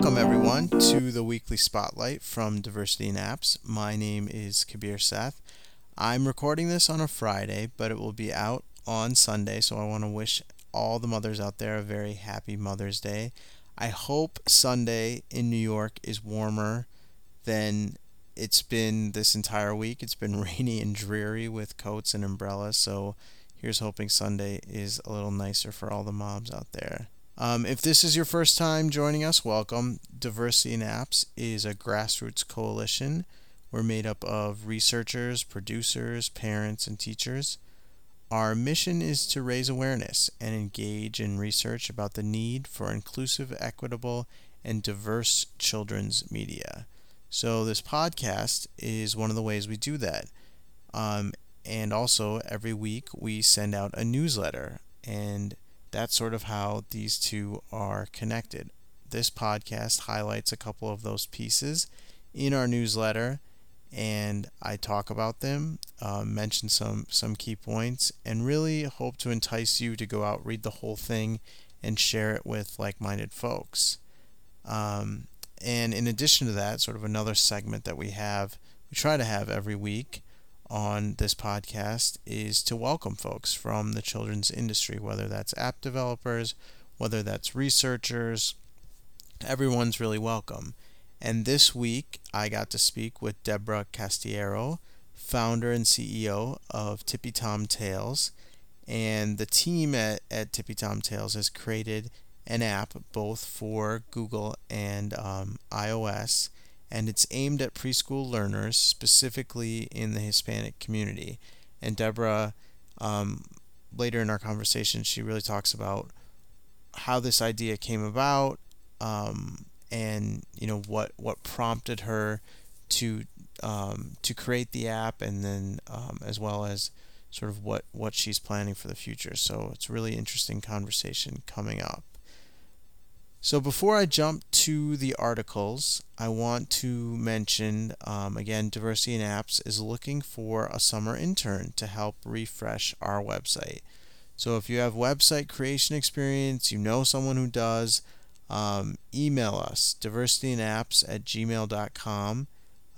Welcome, everyone, to the weekly spotlight from Diversity in Apps. My name is Kabir Seth. I'm recording this on a Friday, but it will be out on Sunday, so I want to wish all the mothers out there a very happy Mother's Day. I hope Sunday in New York is warmer than it's been this entire week. It's been rainy and dreary with coats and umbrellas, so here's hoping Sunday is a little nicer for all the moms out there. Um, if this is your first time joining us, welcome. Diversity in Apps is a grassroots coalition. We're made up of researchers, producers, parents, and teachers. Our mission is to raise awareness and engage in research about the need for inclusive, equitable, and diverse children's media. So, this podcast is one of the ways we do that. Um, and also, every week we send out a newsletter. And that's sort of how these two are connected. This podcast highlights a couple of those pieces in our newsletter, and I talk about them, uh, mention some some key points, and really hope to entice you to go out, read the whole thing, and share it with like-minded folks. Um, and in addition to that, sort of another segment that we have, we try to have every week on this podcast is to welcome folks from the children's industry, whether that's app developers, whether that's researchers. Everyone's really welcome. And this week, I got to speak with Deborah Castiero, founder and CEO of Tippy Tom Tales. And the team at, at Tippy Tom Tales has created an app both for Google and um, iOS and it's aimed at preschool learners, specifically in the Hispanic community. And Deborah, um, later in our conversation, she really talks about how this idea came about, um, and you know what what prompted her to um, to create the app, and then um, as well as sort of what what she's planning for the future. So it's really interesting conversation coming up. So before I jump to the articles, I want to mention um, again, Diversity in Apps is looking for a summer intern to help refresh our website. So if you have website creation experience, you know someone who does, um, email us diversityinapps at gmail.com.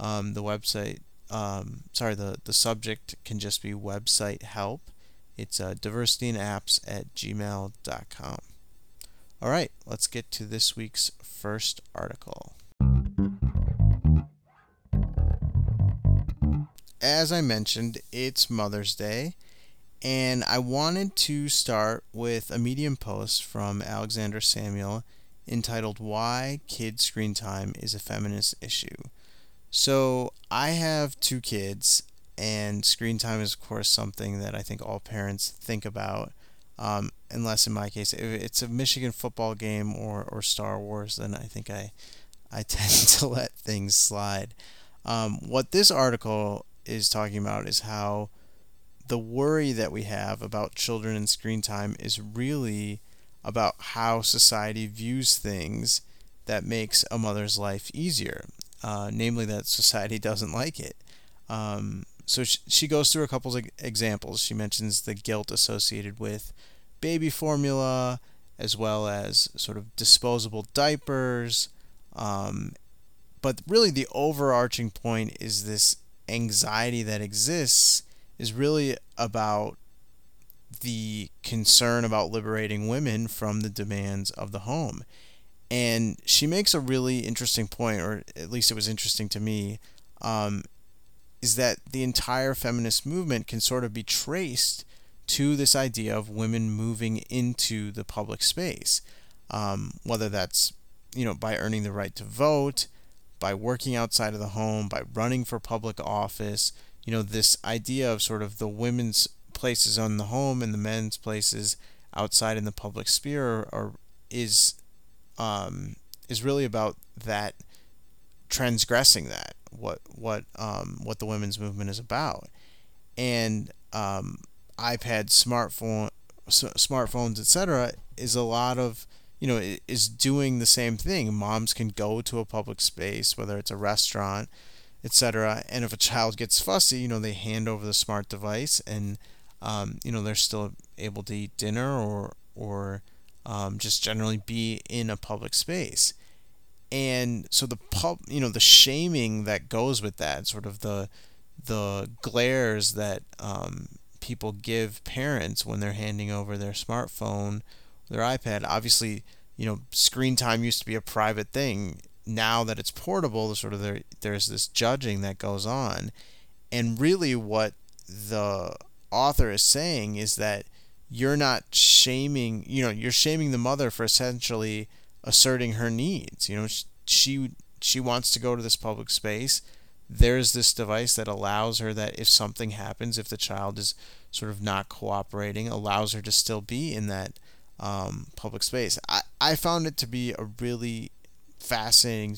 Um, the website, um, sorry, the, the subject can just be website help. It's uh, diversityinapps at gmail.com. All right, let's get to this week's first article. As I mentioned, it's Mother's Day, and I wanted to start with a Medium post from Alexandra Samuel entitled Why Kid Screen Time is a Feminist Issue. So, I have two kids, and screen time is, of course, something that I think all parents think about um, unless in my case, if it's a Michigan football game or, or Star Wars, then I think I I tend to let things slide. Um, what this article is talking about is how the worry that we have about children and screen time is really about how society views things that makes a mother's life easier, uh, namely that society doesn't like it. Um, so she, she goes through a couple of examples. She mentions the guilt associated with baby formula, as well as sort of disposable diapers. Um, but really, the overarching point is this anxiety that exists is really about the concern about liberating women from the demands of the home. And she makes a really interesting point, or at least it was interesting to me, um, is that the entire feminist movement can sort of be traced to this idea of women moving into the public space, um, whether that's you know by earning the right to vote, by working outside of the home, by running for public office. You know this idea of sort of the women's places on the home and the men's places outside in the public sphere are, are is um, is really about that transgressing that what what um, what the women's movement is about, and um, iPad, smartphone, smartphones, etc., is a lot of you know is doing the same thing. Moms can go to a public space, whether it's a restaurant, etc., and if a child gets fussy, you know they hand over the smart device, and um, you know they're still able to eat dinner or or um, just generally be in a public space. and so the pub, you know, the shaming that goes with that, sort of the the glares that um, people give parents when they're handing over their smartphone, their iPad. Obviously, you know, screen time used to be a private thing. Now that it's portable, sort of there, there's this judging that goes on, and really what the author is saying is that you're not shaming, you know, you're shaming the mother for essentially asserting her needs. You know, she she wants to go to this public space. There's this device that allows her that if something happens, if the child is sort of not cooperating, allows her to still be in that um, public space. I, I found it to be a really fascinating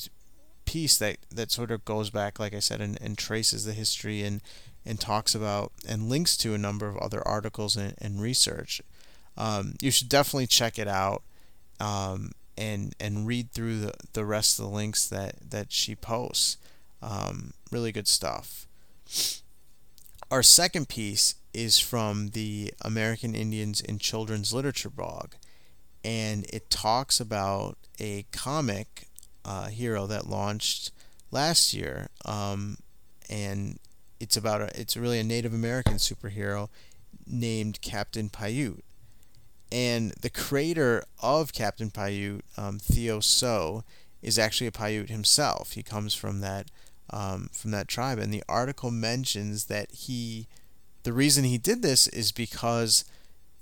piece that, that sort of goes back, like I said, and, and traces the history and, and talks about and links to a number of other articles and, and research. Um, you should definitely check it out. Um, and and read through the, the rest of the links that, that she posts. Um, really good stuff. Our second piece is from the American Indians in Children's Literature blog, and it talks about a comic uh, hero that launched last year, um, and it's about a, it's really a Native American superhero named Captain Paiute and the creator of Captain Paiute, um, Theo Tso, is actually a Paiute himself. He comes from that um, from that tribe, and the article mentions that he, the reason he did this is because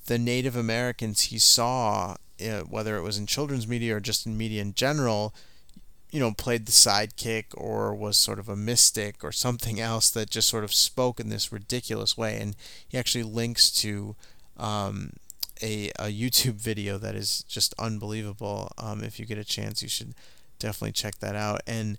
the Native Americans he saw, uh, whether it was in children's media or just in media in general, you know, played the sidekick or was sort of a mystic or something else that just sort of spoke in this ridiculous way. And he actually links to um, a, a YouTube video that is just unbelievable. Um, if you get a chance, you should definitely check that out. And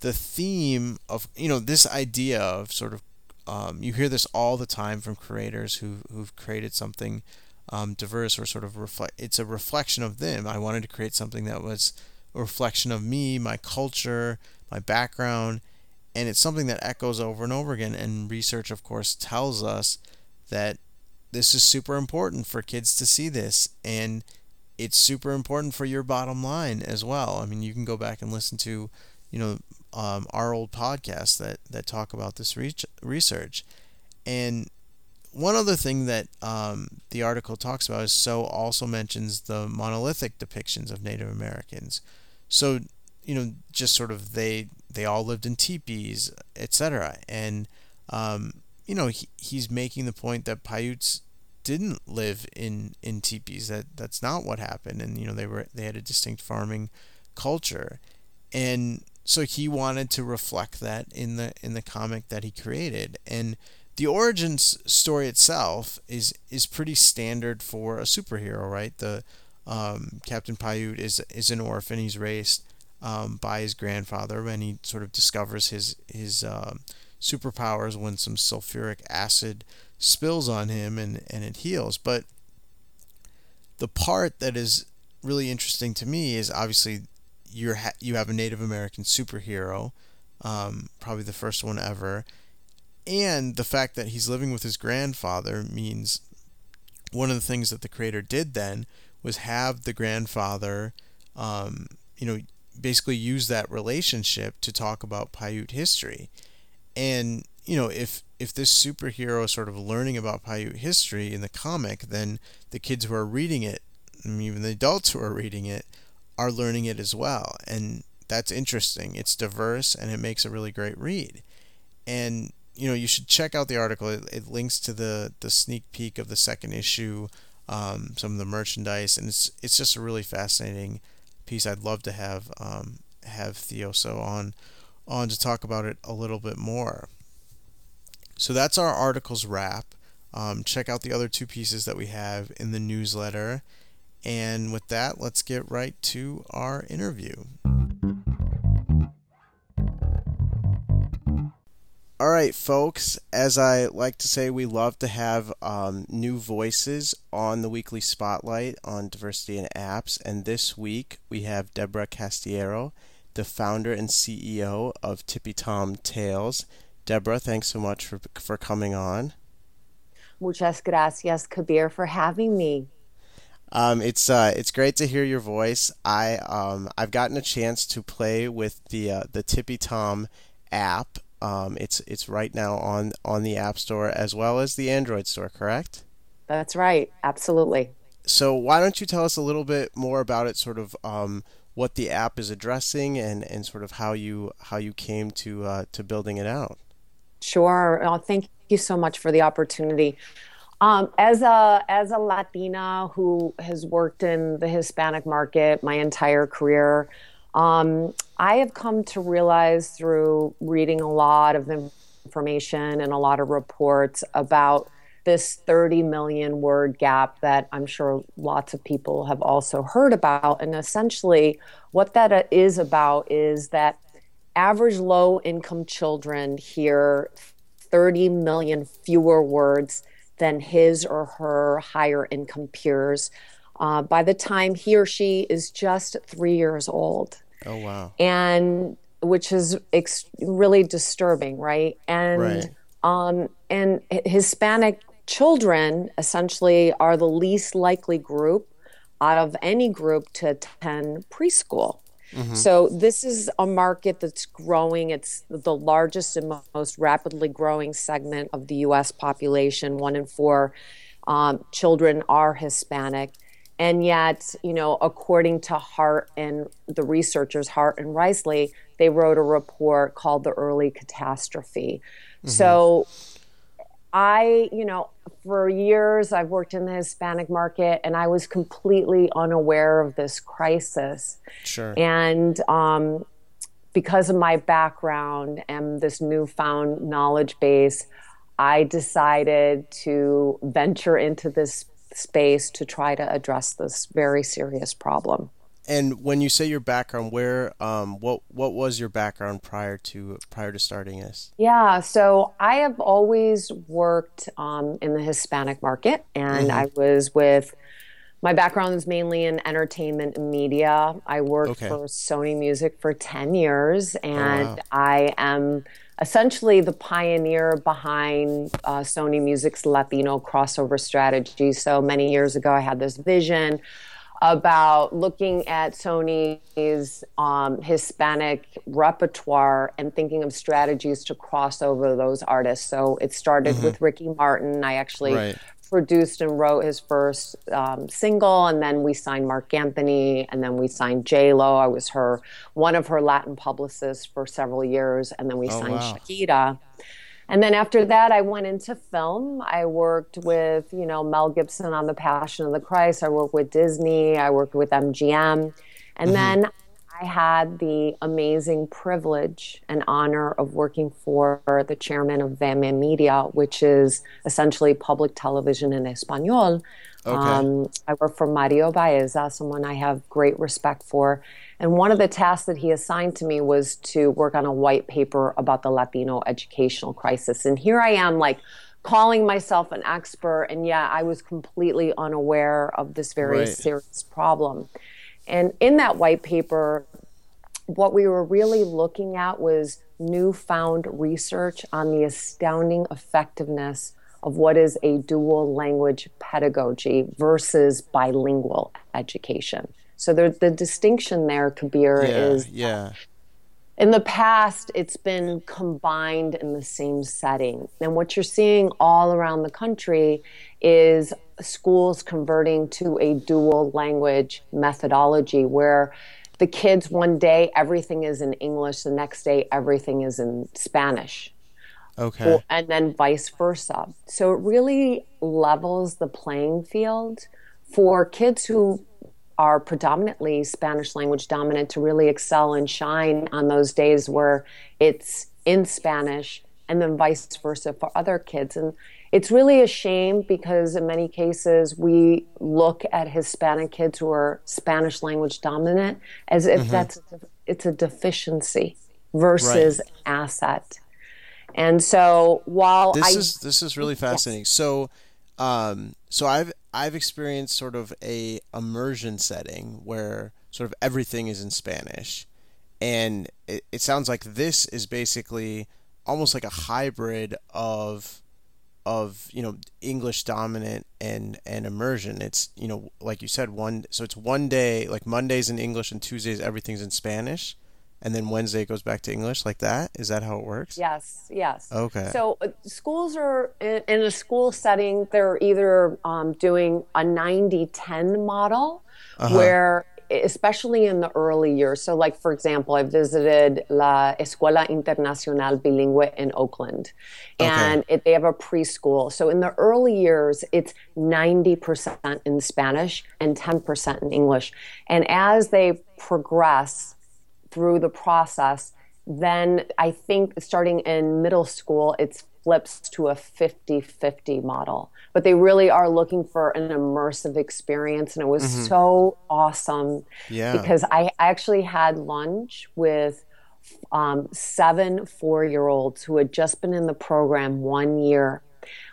the theme of you know this idea of sort of um, you hear this all the time from creators who who've created something um, diverse or sort of reflect. It's a reflection of them. I wanted to create something that was a reflection of me, my culture, my background, and it's something that echoes over and over again. And research, of course, tells us that this is super important for kids to see this and it's super important for your bottom line as well. I mean, you can go back and listen to, you know, um, our old podcasts that, that talk about this research. And one other thing that um, the article talks about is so also mentions the monolithic depictions of Native Americans. So, you know, just sort of they they all lived in teepees, etc. And um, you know, he, he's making the point that Paiutes didn't live in in teepees. That that's not what happened. And you know, they were they had a distinct farming culture, and so he wanted to reflect that in the in the comic that he created. And the origins story itself is is pretty standard for a superhero, right? The um, Captain Paiute is is an orphan. He's raised um, by his grandfather when he sort of discovers his his uh, superpowers when some sulfuric acid spills on him and, and it heals. But the part that is really interesting to me is obviously you're ha- you have a Native American superhero, um, probably the first one ever, and the fact that he's living with his grandfather means one of the things that the creator did then was have the grandfather, um, you know, basically use that relationship to talk about Paiute history, and you know, if if this superhero is sort of learning about Paiute history in the comic, then the kids who are reading it, even the adults who are reading it, are learning it as well. And that's interesting. It's diverse and it makes a really great read. And you know, you should check out the article. It, it links to the the sneak peek of the second issue, um, some of the merchandise, and it's it's just a really fascinating piece. I'd love to have um, have Theo Tso on on to talk about it a little bit more. So that's our articles wrap. Um, check out the other two pieces that we have in the newsletter. And with that, let's get right to our interview. All right, folks, as I like to say, we love to have um, new voices on the weekly spotlight on diversity in apps. And this week, we have Deborah Castiero, the founder and CEO of Tippy Tom Tales. Deborah, thanks so much for, for coming on. Muchas gracias, Kabir, for having me. Um, it's uh, it's great to hear your voice. I um, I've gotten a chance to play with the uh, the Tippy Tom app. Um, it's it's right now on on the App Store as well as the Android store. Correct? That's right. Absolutely. So why don't you tell us a little bit more about it? Sort of um, what the app is addressing and, and sort of how you how you came to uh, to building it out. Sure. Oh, thank you so much for the opportunity. Um, as a as a Latina who has worked in the Hispanic market my entire career, um, I have come to realize through reading a lot of information and a lot of reports about this 30 million word gap that I'm sure lots of people have also heard about. And essentially, what that is about is that average low income children hear 30 million fewer words than his or her higher income peers uh, by the time he or she is just three years old. Oh, wow. And which is ex- really disturbing, right? And right. Um, and Hispanic children essentially are the least likely group out of any group to attend preschool. Mm-hmm. So this is a market that's growing. It's the largest and most rapidly growing segment of the U.S. population. One in four um, children are Hispanic, and yet, you know, according to Hart and the researchers Hart and Risley, they wrote a report called "The Early Catastrophe." Mm-hmm. So I, you know, for years I've worked in the Hispanic market and I was completely unaware of this crisis. Sure. And um, because of my background and this newfound knowledge base, I decided to venture into this space to try to address this very serious problem. And when you say your background, where um, what what was your background prior to prior to starting this? Yeah, so I have always worked um, in the Hispanic market, and mm-hmm. I was with. My background is mainly in entertainment and media. I worked okay. for Sony Music for ten years, and oh, wow. I am essentially the pioneer behind uh, Sony Music's Latino crossover strategy. So many years ago, I had this vision about looking at Sony's um, Hispanic repertoire and thinking of strategies to cross over those artists. So it started mm-hmm. with Ricky Martin. I actually right. produced and wrote his first um, single, and then we signed Marc Anthony, and then we signed J Lo. I was her one of her Latin publicists for several years, and then we oh, signed wow. Shakira. And then after that, I went into film. I worked with, you know, Mel Gibson on The Passion of the Christ. I worked with Disney. I worked with MGM. And mm-hmm. then I had the amazing privilege and honor of working for the chairman of VME Media, which is essentially public television in Espanol. Okay. Um, I work for Mario Baeza, someone I have great respect for. And one of the tasks that he assigned to me was to work on a white paper about the Latino educational crisis. And here I am, like, calling myself an expert, and yeah, I was completely unaware of this very right. serious problem. And in that white paper, what we were really looking at was newfound research on the astounding effectiveness of what is a dual language pedagogy versus bilingual education. So there, the distinction there, Kabir, yeah, is yeah. In the past, it's been combined in the same setting. And what you're seeing all around the country is schools converting to a dual language methodology where the kids one day everything is in English, the next day everything is in Spanish. Okay. And then vice versa. So it really levels the playing field for kids who are predominantly Spanish language dominant to really excel and shine on those days where it's in Spanish and then vice versa for other kids. And it's really a shame because in many cases we look at Hispanic kids who are Spanish language dominant as if mm-hmm. that's it's a deficiency versus right. asset. And so while this I, is this is really fascinating. Yes. So um, so I've I've experienced sort of a immersion setting where sort of everything is in Spanish, and it, it sounds like this is basically almost like a hybrid of of you know English dominant and and immersion. It's you know like you said one so it's one day like Mondays in English and Tuesdays everything's in Spanish, and then Wednesday it goes back to English like that. Is that how it works? Yes, yes. Okay. So uh, schools are in, in, a school setting. They're either um, doing a 90-10 model uh-huh. where especially in the early years. So, like for example, I visited La Escuela Internacional Bilingüe in Oakland, and okay. it, they have a preschool. So, in the early years, it's ninety percent in Spanish and ten percent in English. And as they progress through the process, then I think starting in middle school, it's flips to a 50 50 model. But they really are looking for an immersive experience. And it was mm-hmm. so awesome yeah. because I actually had lunch with um, seven four year olds who had just been in the program one year.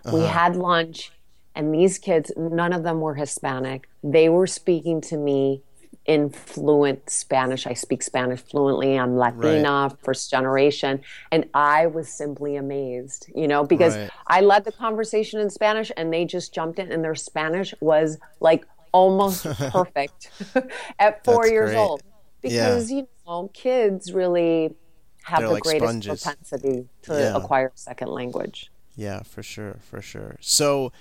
Uh-huh. We had lunch, and these kids, none of them were Hispanic. They were speaking to me in fluent Spanish. I speak Spanish fluently. I'm Latina, right. first generation. And I was simply amazed, you know, because right. I led the conversation in Spanish and they just jumped in and their Spanish was like almost perfect at four That's years great. old. Because, yeah. you know, kids really have They're the like greatest sponges. propensity to yeah. acquire a second language. Yeah, for sure, for sure. So,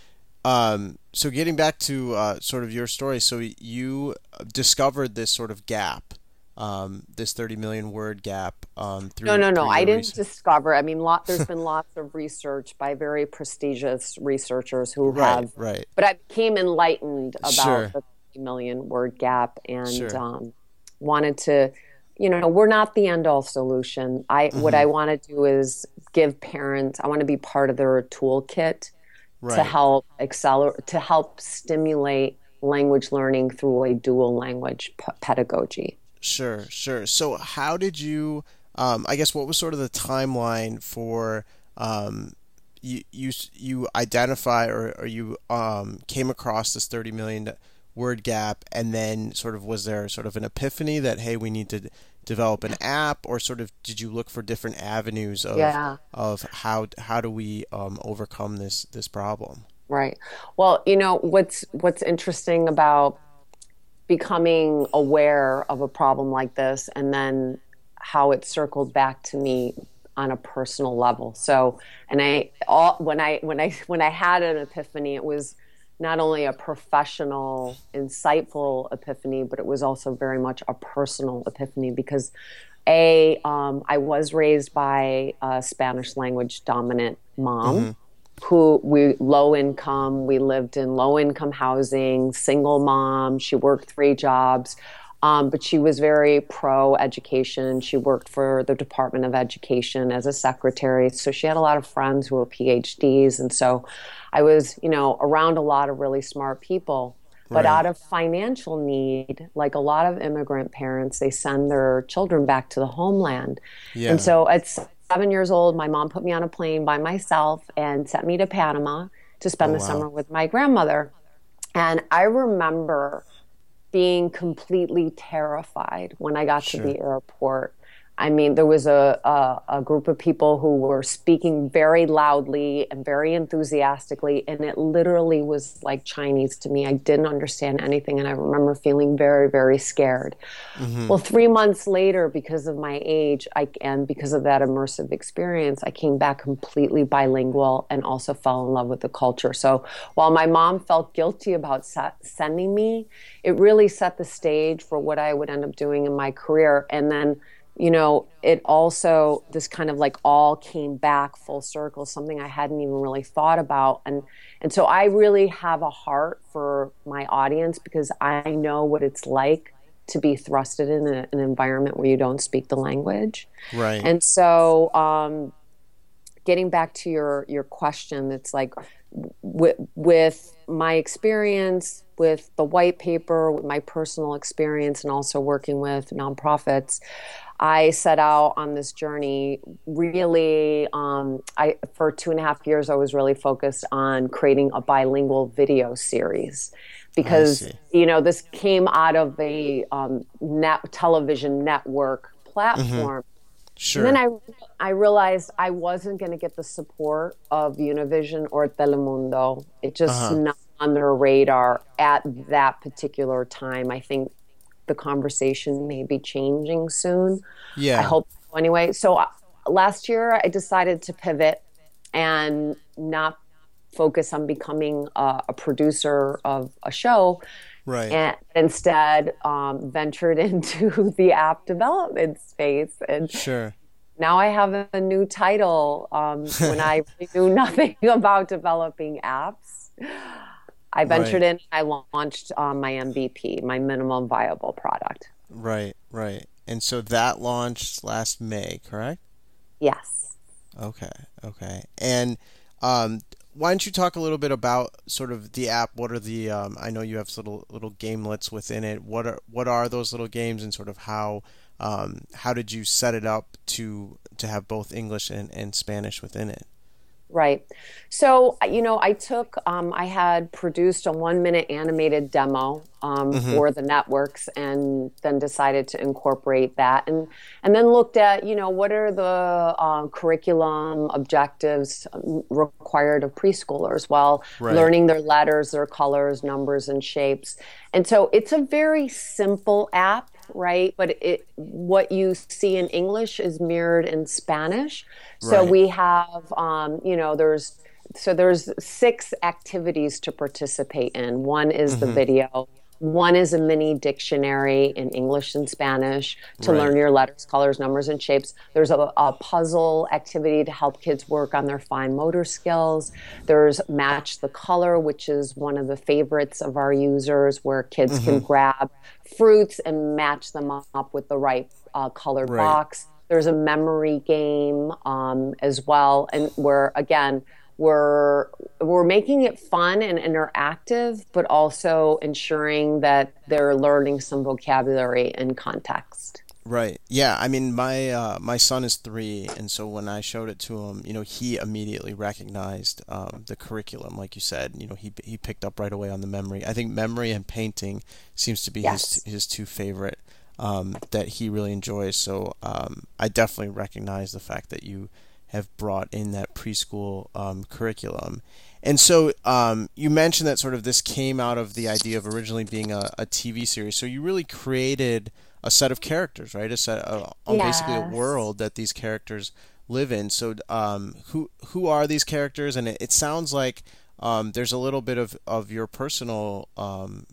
um, so getting back to uh, sort of your story, so you discovered this sort of gap, um, this 30 million word gap. Um, through, no, no, no. I didn't research. discover. I mean, lot, there's been lots of research by very prestigious researchers who right, have. Right. But I became enlightened about sure. the 30 million word gap and sure. um, wanted to. You know, we're not the end all solution. I mm-hmm. what I want to do is give parents. I want to be part of their toolkit right. to help accelerate to help stimulate language learning through a dual language p- pedagogy. Sure, sure. So, how did you? Um, I guess what was sort of the timeline for um, you you you identify or, or you um, came across this thirty million word gap, and then sort of was there sort of an epiphany that hey, we need to develop an app, or sort of did you look for different avenues of yeah. of how how do we um, overcome this this problem? Right. Well, you know what's what's interesting about becoming aware of a problem like this, and then how it circled back to me on a personal level. So, and I all when I when I when I had an epiphany, it was not only a professional, insightful epiphany, but it was also very much a personal epiphany because, a, um, I was raised by a Spanish language dominant mom. Mm-hmm. Who we low income, we lived in low income housing, single mom. She worked three jobs. Um, but she was very pro education. She worked for the Department of Education as a secretary. So she had a lot of friends who were PhDs. And so I was, you know, around a lot of really smart people. But right. out of financial need, like a lot of immigrant parents, they send their children back to the homeland. Yeah. And so at seven years old, my mom put me on a plane by myself and sent me to Panama to spend oh, the wow. summer with my grandmother. And I remember being completely terrified when I got sure. to the airport. I mean, there was a, a, a, group of people who were speaking very loudly and very enthusiastically, and it literally was like Chinese to me. I didn't understand anything, and I remember feeling very, very scared. Mm-hmm. Well, three months later, because of my age I, and because of that immersive experience, I came back completely bilingual and also fell in love with the culture. So while my mom felt guilty about sending me, it really set the stage for what I would end up doing in my career. And then you know, it also this kind of like all came back full circle, something I hadn't even really thought about. And and so I really have a heart for my audience because I know what it's like to be thrusted in a, an environment where you don't speak the language. Right. And so um, getting back to your your question, it's like with, with my experience with the white paper, with my personal experience, and also working with nonprofits, I set out on this journey really um, I for two and a half years I was really focused on creating a bilingual video series because you know this came out of a um, net television network platform. Mm-hmm. Sure. And then I I realized I wasn't going to get the support of Univision or Telemundo. It just uh-huh. not on their radar at that particular time. I think the conversation may be changing soon. Yeah. I hope so anyway. So uh, last year I decided to pivot and not focus on becoming a, a producer of a show. Right. And instead um, ventured into the app development space. And sure. Now I have a new title um, when I knew nothing about developing apps. I ventured right. in. I launched um, my MVP, my minimum viable product. Right, right. And so that launched last May, correct? Yes. Okay, okay. And um, why don't you talk a little bit about sort of the app? What are the? Um, I know you have little little gamelets within it. What are what are those little games, and sort of how um, how did you set it up to to have both English and, and Spanish within it? Right. So, you know, I took, um, I had produced a one minute animated demo um, mm-hmm. for the networks and then decided to incorporate that and, and then looked at, you know, what are the uh, curriculum objectives um, required of preschoolers while right. learning their letters, their colors, numbers, and shapes. And so it's a very simple app right? But it what you see in English is mirrored in Spanish. So right. we have, um, you know, there's so there's six activities to participate in. One is mm-hmm. the video. One is a mini dictionary in English and Spanish to right. learn your letters, colors, numbers, and shapes. There's a, a, puzzle activity to help kids work on their fine motor skills. There's Match the Color, which is one of the favorites of our users, where kids mm-hmm. can grab fruits and match them up with the right uh, color right. box. There's a memory game um, as well, and where again we're we're making it fun and interactive, but also ensuring that they're learning some vocabulary and context. Right. Yeah. I mean, my uh, my son is three, and so when I showed it to him, you know, he immediately recognized um, the curriculum, like you said. You know, he he picked up right away on the memory. I think memory and painting seems to be yes. his his two favorite um, that he really enjoys. So um, I definitely recognize the fact that you have brought in that preschool um, curriculum. And so um, you mentioned that sort of this came out of the idea of originally being a, a TV series. So you really created a set of characters, right? A set, uh, yes. basically a world that these characters live in. So um, who who are these characters? And it, it sounds like um, there's a little bit of, of your personal um,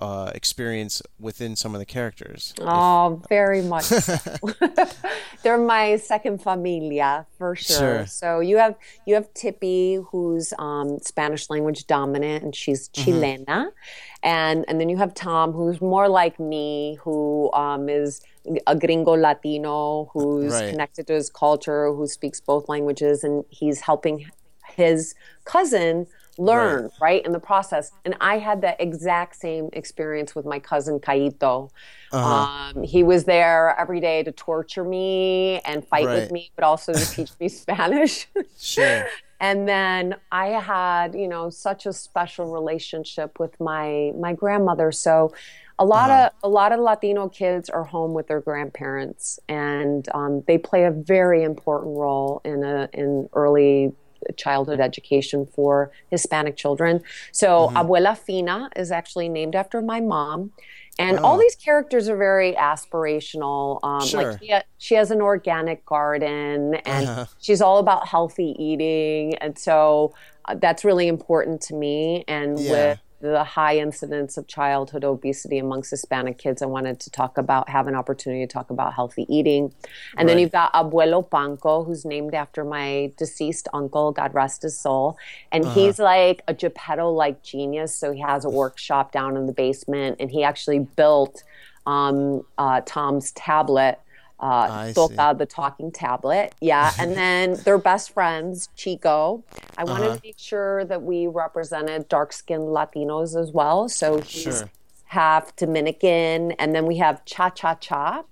uh, experience within some of the characters. Oh, if... very much. They're my second familia for sure. sure. So you have you have Tippy, who's um, Spanish language dominant, and she's mm-hmm. Chilena, mm-hmm. and and then you have Tom, who's more like me, who um, is a gringo Latino who's right. connected to his culture, who speaks both languages, and he's helping his cousin learn right. right. in the process and i had that exact same experience with my cousin kaito uh-huh. um, he was there every day to torture me and fight right. with me but also to teach me spanish sure and then i had you know such a special relationship with my my grandmother so a lot uh-huh. of a lot of Latino kids are home with their grandparents, and um, they play a very important role in a in early childhood education for Hispanic children. So mm-hmm. Abuela Fina is actually named after my mom. And oh. all these characters are very aspirational. Um, sure. Like she, ha- she, has an organic garden, and uh-huh. she's all about healthy eating, and so uh, that's really important to me. And yeah. with the high incidence of childhood obesity amongst Hispanic kids, I wanted to talk about, have an opportunity to talk about healthy eating. And right. then you've got Abuelo Panko, who's named after my deceased uncle, God rest his soul. And uh-huh. he's like a Geppetto like genius. So he has a workshop down in the basement, and he actually built um, uh, Tom's tablet uh, Toca, the talking tablet. Yeah. And then their best friends, Chico. I wanted uh-huh. to make sure that we represented dark skinned Latinos as well. So he's sure. half Dominican. And then we have Cha Cha Cha,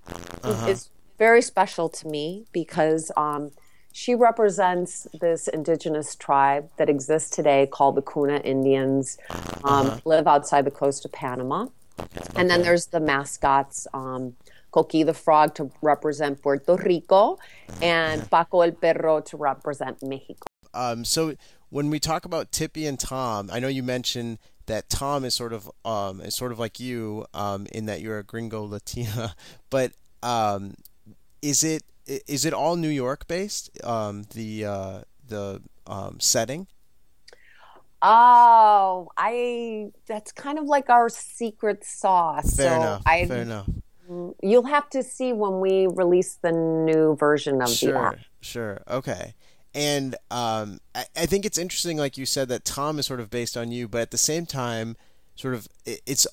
uh-huh. is very special to me because um, she represents this indigenous tribe that exists today called the Kuna Indians, um, uh-huh. live outside the coast of Panama. Okay. And then there's the mascots. Um, Coqui the frog to represent Puerto Rico, and Paco el perro to represent Mexico. Um, so when we talk about Tippy and Tom, I know you mentioned that Tom is sort of um, is sort of like you um, in that you're a Gringo Latina, but um, is it is it all New York based? Um, the uh, the um, setting. Oh, I that's kind of like our secret sauce. Fair so enough. I, fair enough. You'll have to see when we release the new version of sure, the app. Sure. Okay. And um, I, I think it's interesting, like you said, that Tom is sort of based on you, but at the same time, sort of it, it's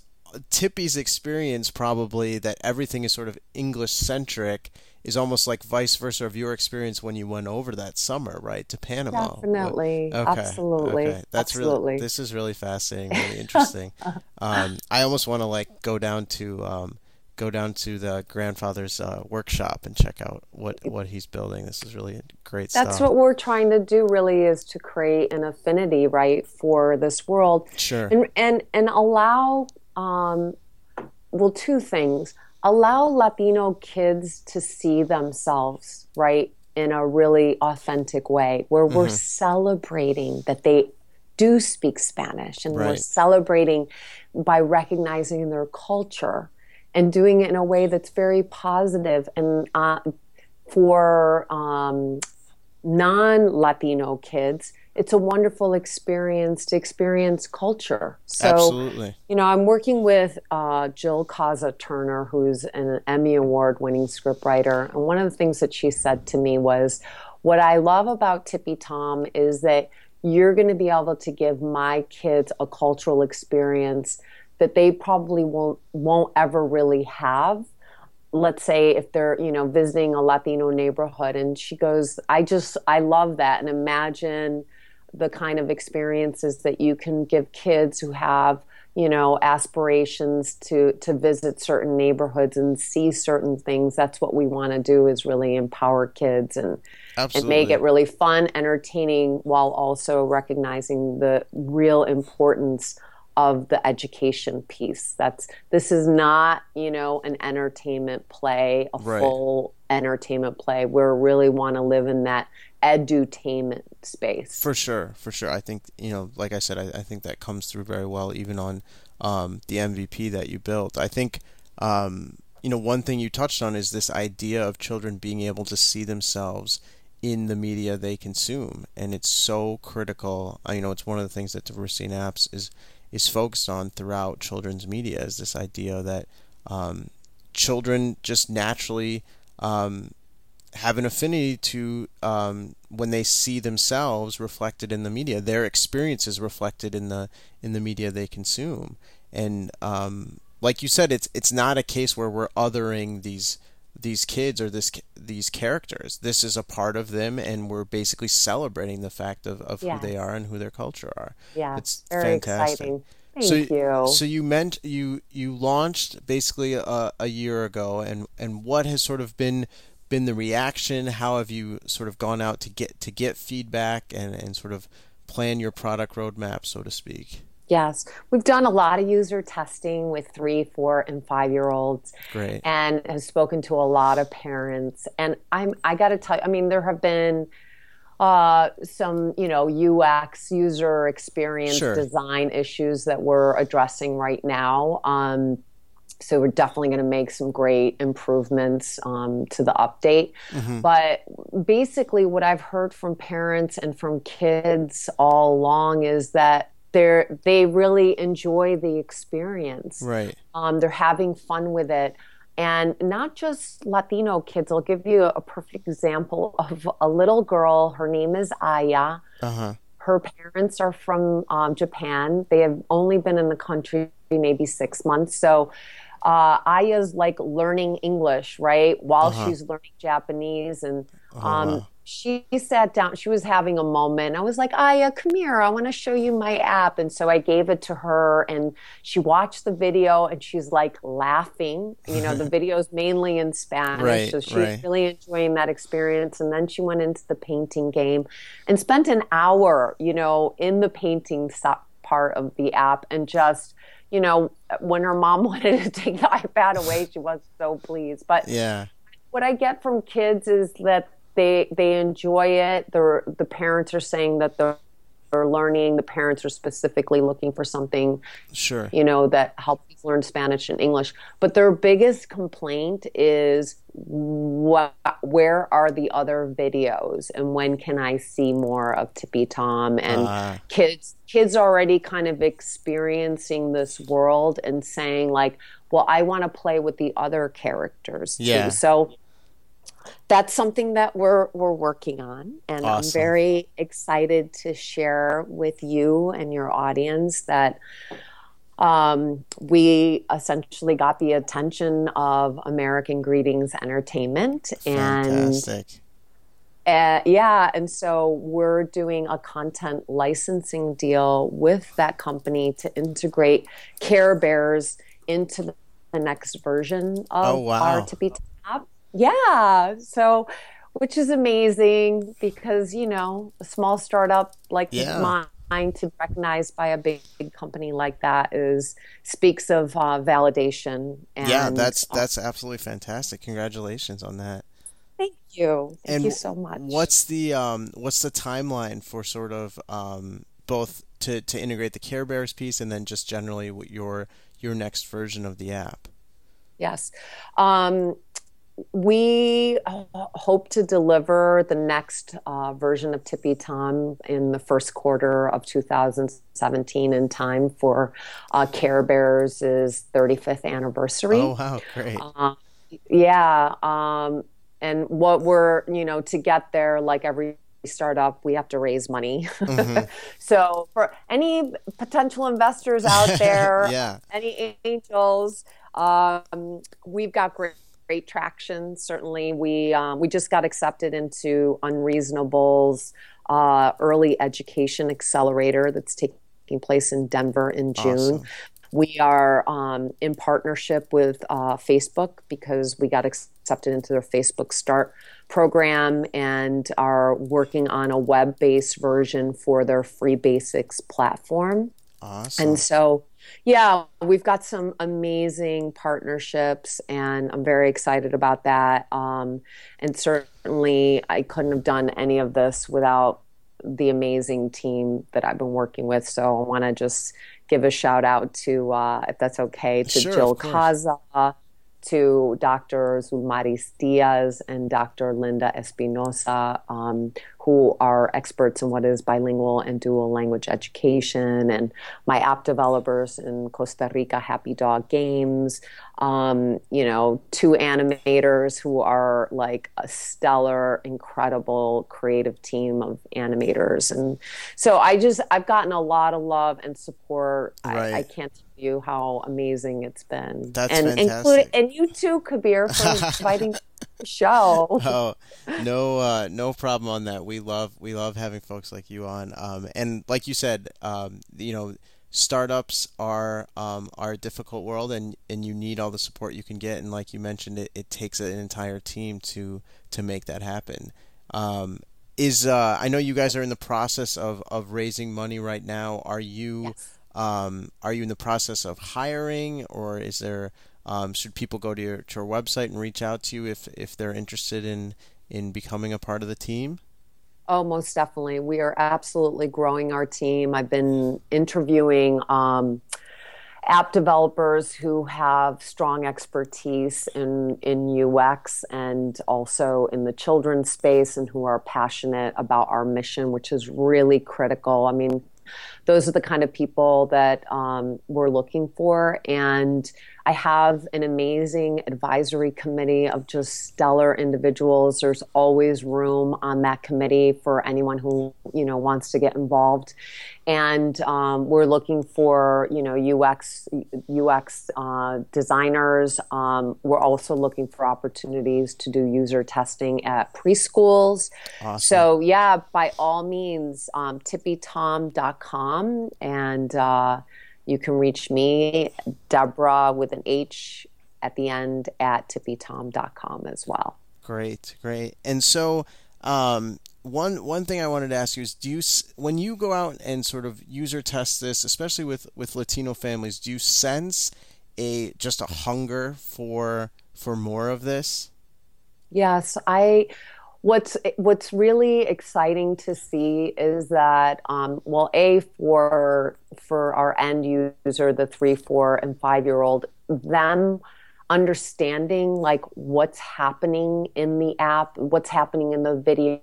Tippy's experience probably that everything is sort of English centric is almost like vice versa of your experience when you went over that summer, right, to Panama. Definitely, okay. absolutely, okay. That's absolutely. really. This is really fascinating, really interesting. um, I almost want to like go down to um, go down to the grandfather's uh, workshop and check out what what he's building. This is really great That's stuff. That's what we're trying to do. Really, is to create an affinity, right, for this world. Sure. And and and allow, um, well, two things allow Latino kids to see themselves, right, in a really authentic way where mm-hmm. we're celebrating that they do speak Spanish and right. we're celebrating by recognizing their culture and doing it in a way that's very positive and uh, for um, non Latino kids it's a wonderful experience to experience culture. So, Absolutely. you know, I'm working with uh, Jill Kaza Turner, who's an Emmy Award winning scriptwriter. And one of the things that she said to me was, What I love about Tippy Tom is that you're going to be able to give my kids a cultural experience that they probably won't won't ever really have. Let's say if they're you know visiting a latino neighborhood and she goes i just i love that. And imagine the kind of experiences that you can give kids who have you know aspirations to to visit certain neighborhoods and see certain things. That's what we want to do is really empower kids and Absolutely. and make it really fun entertaining while also recognizing the real importance of the education piece that's this is not you know an entertainment play a right. full entertainment play we really want to live in that edutainment space. For sure, for sure. I think you know, like I said, I, I think that comes through very well, even on um, the MVP that you built. I think um, you know one thing you touched on is this idea of children being able to see themselves in the media they consume, and it's so critical. You know, it's one of the things that Diversity in Apps is is focused on throughout children's media is this idea that um, children just naturally um, have an affinity to um, when they see themselves reflected in the media, their experiences reflected in the in the media they consume. And um, like you said, it's it's not a case where we're othering these these kids or this these characters. This is a part of them, and we're basically celebrating the fact of, of yes. who they are and who their culture are. Yeah, it's very fantastic. exciting. Thank so, you. So you meant you you launched basically a, a year ago, and and what has sort of been been the reaction? How have you sort of gone out to get to get feedback and, and sort of plan your product roadmap, so to speak? Yes, we've done a lot of user testing with three, four, and five year olds. Great. And have spoken to a lot of parents. And I'm I got to tell you, I mean, there have been uh, some, you know, UX user experience sure. design issues that we're addressing right now. Um, so we're definitely going to make some great improvements um, to the update. Mm-hmm. But basically, what I've heard from parents and from kids all along is that they're they really enjoy the experience. Right. Um, they're having fun with it. And not just Latino kids. I'll give you a perfect example of a little girl. Her name is Aya. Uh-huh. Her parents are from um, Japan. They have only been in the country maybe six months. So uh, Aya's like learning English, right? While uh-huh. she's learning Japanese. And oh, um. She sat down, she was having a moment. I was like, Aya, come here. I want to show you my app. And so I gave it to her and she watched the video and she's like laughing. You know, the video's mainly in Spanish. Right, so she's right. really enjoying that experience. And then she went into the painting game and spent an hour, you know, in the painting part of the app and just you know, when her mom wanted to take the iPad away, she was so pleased. But yeah, what I get from kids is that they they enjoy it. The the parents are saying that they're they're learning. The parents are specifically looking for something, sure, you know, that helps learn Spanish and English. But their biggest complaint is what, where are the other videos, and when can I see more of Tippy Tom? And uh. kids, kids already kind of experiencing this world and saying like, well, I want to play with the other characters too. Yeah. So that's something that we're we're working on and awesome. i'm very excited to share with you and your audience that um, we essentially got the attention of american greetings entertainment Fantastic. and uh, yeah and so we're doing a content licensing deal with that company to integrate care bears into the next version of oh, wow. our to be yeah. So, which is amazing because, you know, a small startup like yeah. mine to be recognized by a big, big, company like that is speaks of uh, validation. And, yeah, that's uh, that's absolutely fantastic. Congratulations on that. Thank you. Thank and you so much. What's the um, what's the timeline for sort of um, both to, to integrate the Care Bears piece and then just generally your your next version of the app? Yes. Um, we hope to deliver the next uh, version of Tippy Tom in the first quarter of 2017 in time for uh, Care Bears' 35th anniversary. Oh, wow, great. Uh, yeah. Um, and what we're, you know, to get there, like every startup, we have to raise money. Mm-hmm. so for any potential investors out there, yeah. any angels, um, we've got great great traction. Certainly, we um, we just got accepted into Unreasonable's uh, early education accelerator that's taking place in Denver in June. Awesome. We are um, in partnership with uh, Facebook because we got accepted into their Facebook Start program and are working on a web based version for their free basics platform. Awesome. And so yeah, we've got some amazing partnerships, and I'm very excited about that. Um, and certainly, I couldn't have done any of this without the amazing team that I've been working with. So I want to just give a shout out to, uh, if that's okay, to sure, Jill Kaza, to Dr. Zulmaris Diaz and Dr. Linda Espinosa, um, who are experts in what is bilingual and dual language education, and my app developers in Costa Rica, Happy Dog Games, um, you know, two animators who are like a stellar, incredible, creative team of animators. And so I just, I've gotten a lot of love and support. Right. I, I can't you how amazing it's been. That's and, fantastic. and you too, Kabir, for inviting show. Oh, no, uh, no problem on that. We love we love having folks like you on. Um, and like you said, um, you know, startups are um, are a difficult world, and, and you need all the support you can get. And like you mentioned, it, it takes an entire team to to make that happen. Um, is uh, I know you guys are in the process of, of raising money right now. Are you yes. Um, are you in the process of hiring, or is there um, should people go to your, to your website and reach out to you if, if they're interested in, in becoming a part of the team? Oh, most definitely. We are absolutely growing our team. I've been interviewing um, app developers who have strong expertise in, in UX and also in the children's space and who are passionate about our mission, which is really critical. I mean, those are the kind of people that um, we're looking for. And I have an amazing advisory committee of just stellar individuals. There's always room on that committee for anyone who you know wants to get involved, and um, we're looking for you know UX UX uh, designers. Um, we're also looking for opportunities to do user testing at preschools. Awesome. So yeah, by all means, um, tippytom.com and. Uh, you can reach me, Deborah, with an H at the end at tippytom.com as well. Great, great. And so, um, one one thing I wanted to ask you is, do you when you go out and sort of user test this, especially with with Latino families, do you sense a just a hunger for for more of this? Yes, I. What's what's really exciting to see is that um, well, a for for our end user, the three, four, and five year old, them understanding like what's happening in the app, what's happening in the video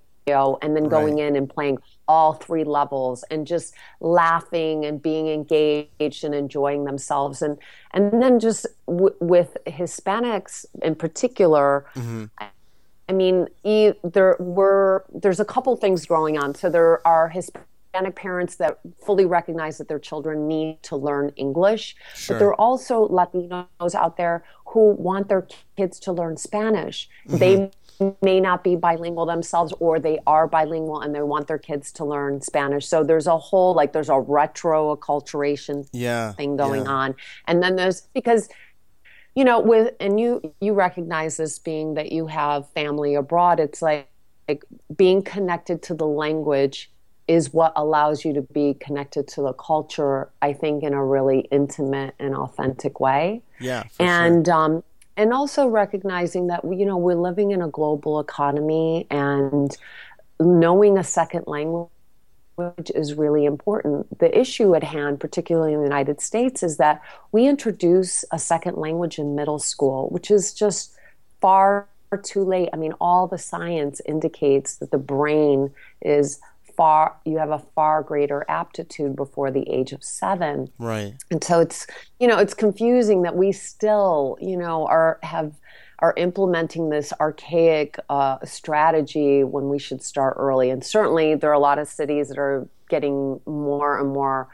and then going right. in and playing all three levels and just laughing and being engaged and enjoying themselves and and then just w- with Hispanics in particular mm-hmm. I mean e- there were there's a couple things going on so there are Hispanic parents that fully recognize that their children need to learn English sure. but there are also Latinos out there who want their kids to learn Spanish mm-hmm. they may not be bilingual themselves or they are bilingual and they want their kids to learn Spanish. So there's a whole like there's a retro acculturation yeah, thing going yeah. on. And then there's because you know with and you you recognize this being that you have family abroad it's like, like being connected to the language is what allows you to be connected to the culture i think in a really intimate and authentic way yeah and sure. um and also recognizing that you know we're living in a global economy and knowing a second language is really important. The issue at hand, particularly in the United States, is that we introduce a second language in middle school, which is just far too late. I mean, all the science indicates that the brain is far you have a far greater aptitude before the age of seven right and so it's you know it's confusing that we still you know are have are implementing this archaic uh, strategy when we should start early and certainly there are a lot of cities that are getting more and more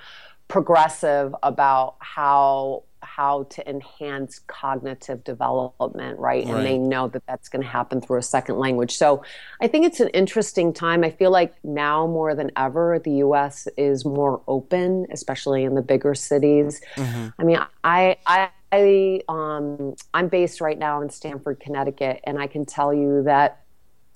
progressive about how how to enhance cognitive development, right? right? And they know that that's going to happen through a second language. So I think it's an interesting time. I feel like now more than ever, the US is more open, especially in the bigger cities. Mm-hmm. I mean, I, I, I um, I'm based right now in Stamford, Connecticut, and I can tell you that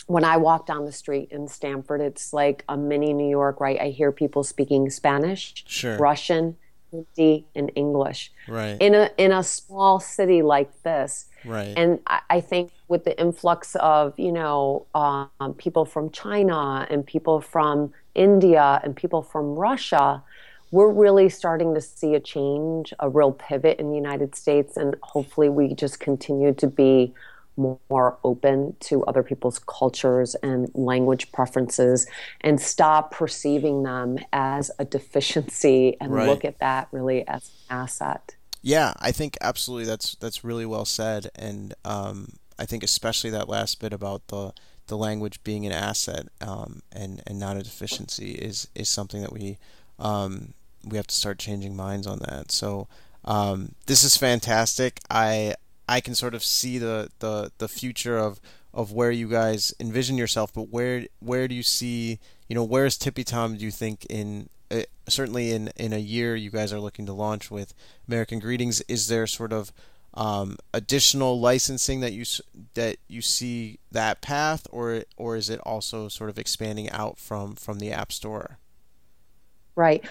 when I walk down the street in Stamford, it's like a mini New York, right? I hear people speaking Spanish, sure. Russian, Hindi and English. Right. In a in a small city like this. Right. And I, I think with the influx of you know um, people from China and people from India and people from Russia, we're really starting to see a change, a real pivot in the United States, and hopefully we just continue to be more open to other people's cultures and language preferences and stop perceiving them as a deficiency and right. look at that really as an asset. Yeah, I think absolutely that's that's really well said, and um, I think especially that last bit about the the language being an asset um, and and not a deficiency is is something that we um, we have to start changing minds on that. So um, this is fantastic. I I can sort of see the, the, the future of, of where you guys envision yourself, but where where do you see you know where is Tippy Tom? Do you think in uh, certainly in in a year you guys are looking to launch with American Greetings? Is there sort of um, additional licensing that you that you see that path, or or is it also sort of expanding out from from the App Store? Right.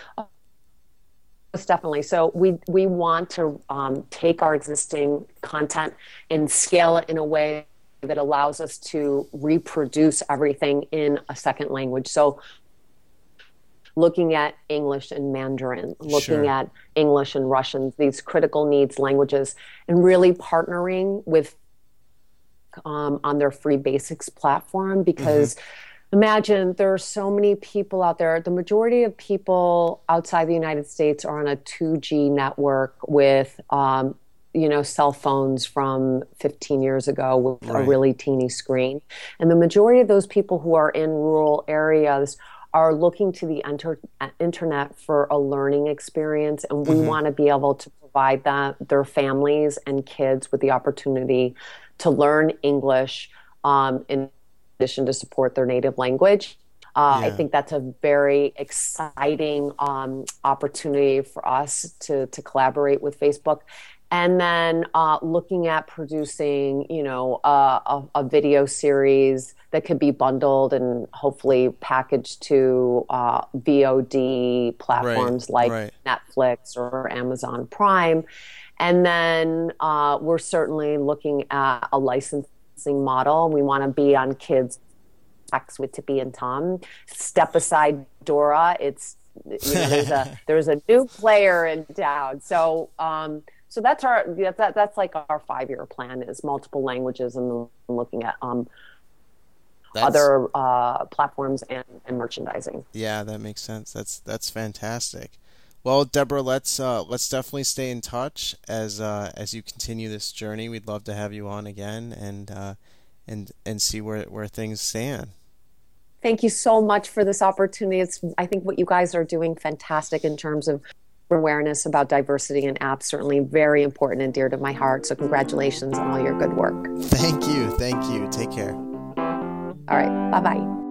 Most definitely. So we we want to um, take our existing content and scale it in a way that allows us to reproduce everything in a second language. So looking at English and Mandarin, looking sure. at English and Russian, these critical needs languages, and really partnering with um, on their free basics platform because. Mm-hmm imagine there are so many people out there. The majority of people outside the United States are on a 2G network with, um, you know, cell phones from 15 years ago with right. a really teeny screen. And the majority of those people who are in rural areas are looking to the enter- internet for a learning experience. And we mm-hmm. want to be able to provide that, their families and kids with the opportunity to learn English um, in addition to support their native language. Uh, yeah. I think that's a very exciting um, opportunity for us to to collaborate with Facebook and then uh, looking at producing you know a, a, video series that could be bundled and hopefully packaged to uh, vod platforms right, like right. netflix or amazon prime and then uh, we're certainly looking at a licensing model we want to be on kids X with Tippy and Tom. Step aside Dora. It's you know, there's a there's a new player in town. So um, so that's our that, that's like our five year plan is multiple languages and looking at um, other uh, platforms and, and merchandising. Yeah, that makes sense. That's that's fantastic. Well, Deborah, let's uh, let's definitely stay in touch as uh, as you continue this journey. We'd love to have you on again and uh, and and see where where things stand. Thank you so much for this opportunity. It's I think what you guys are doing fantastic in terms of awareness about diversity in apps certainly very important and dear to my heart. So congratulations on all your good work. Thank you. Thank you. Take care. All right. Bye bye.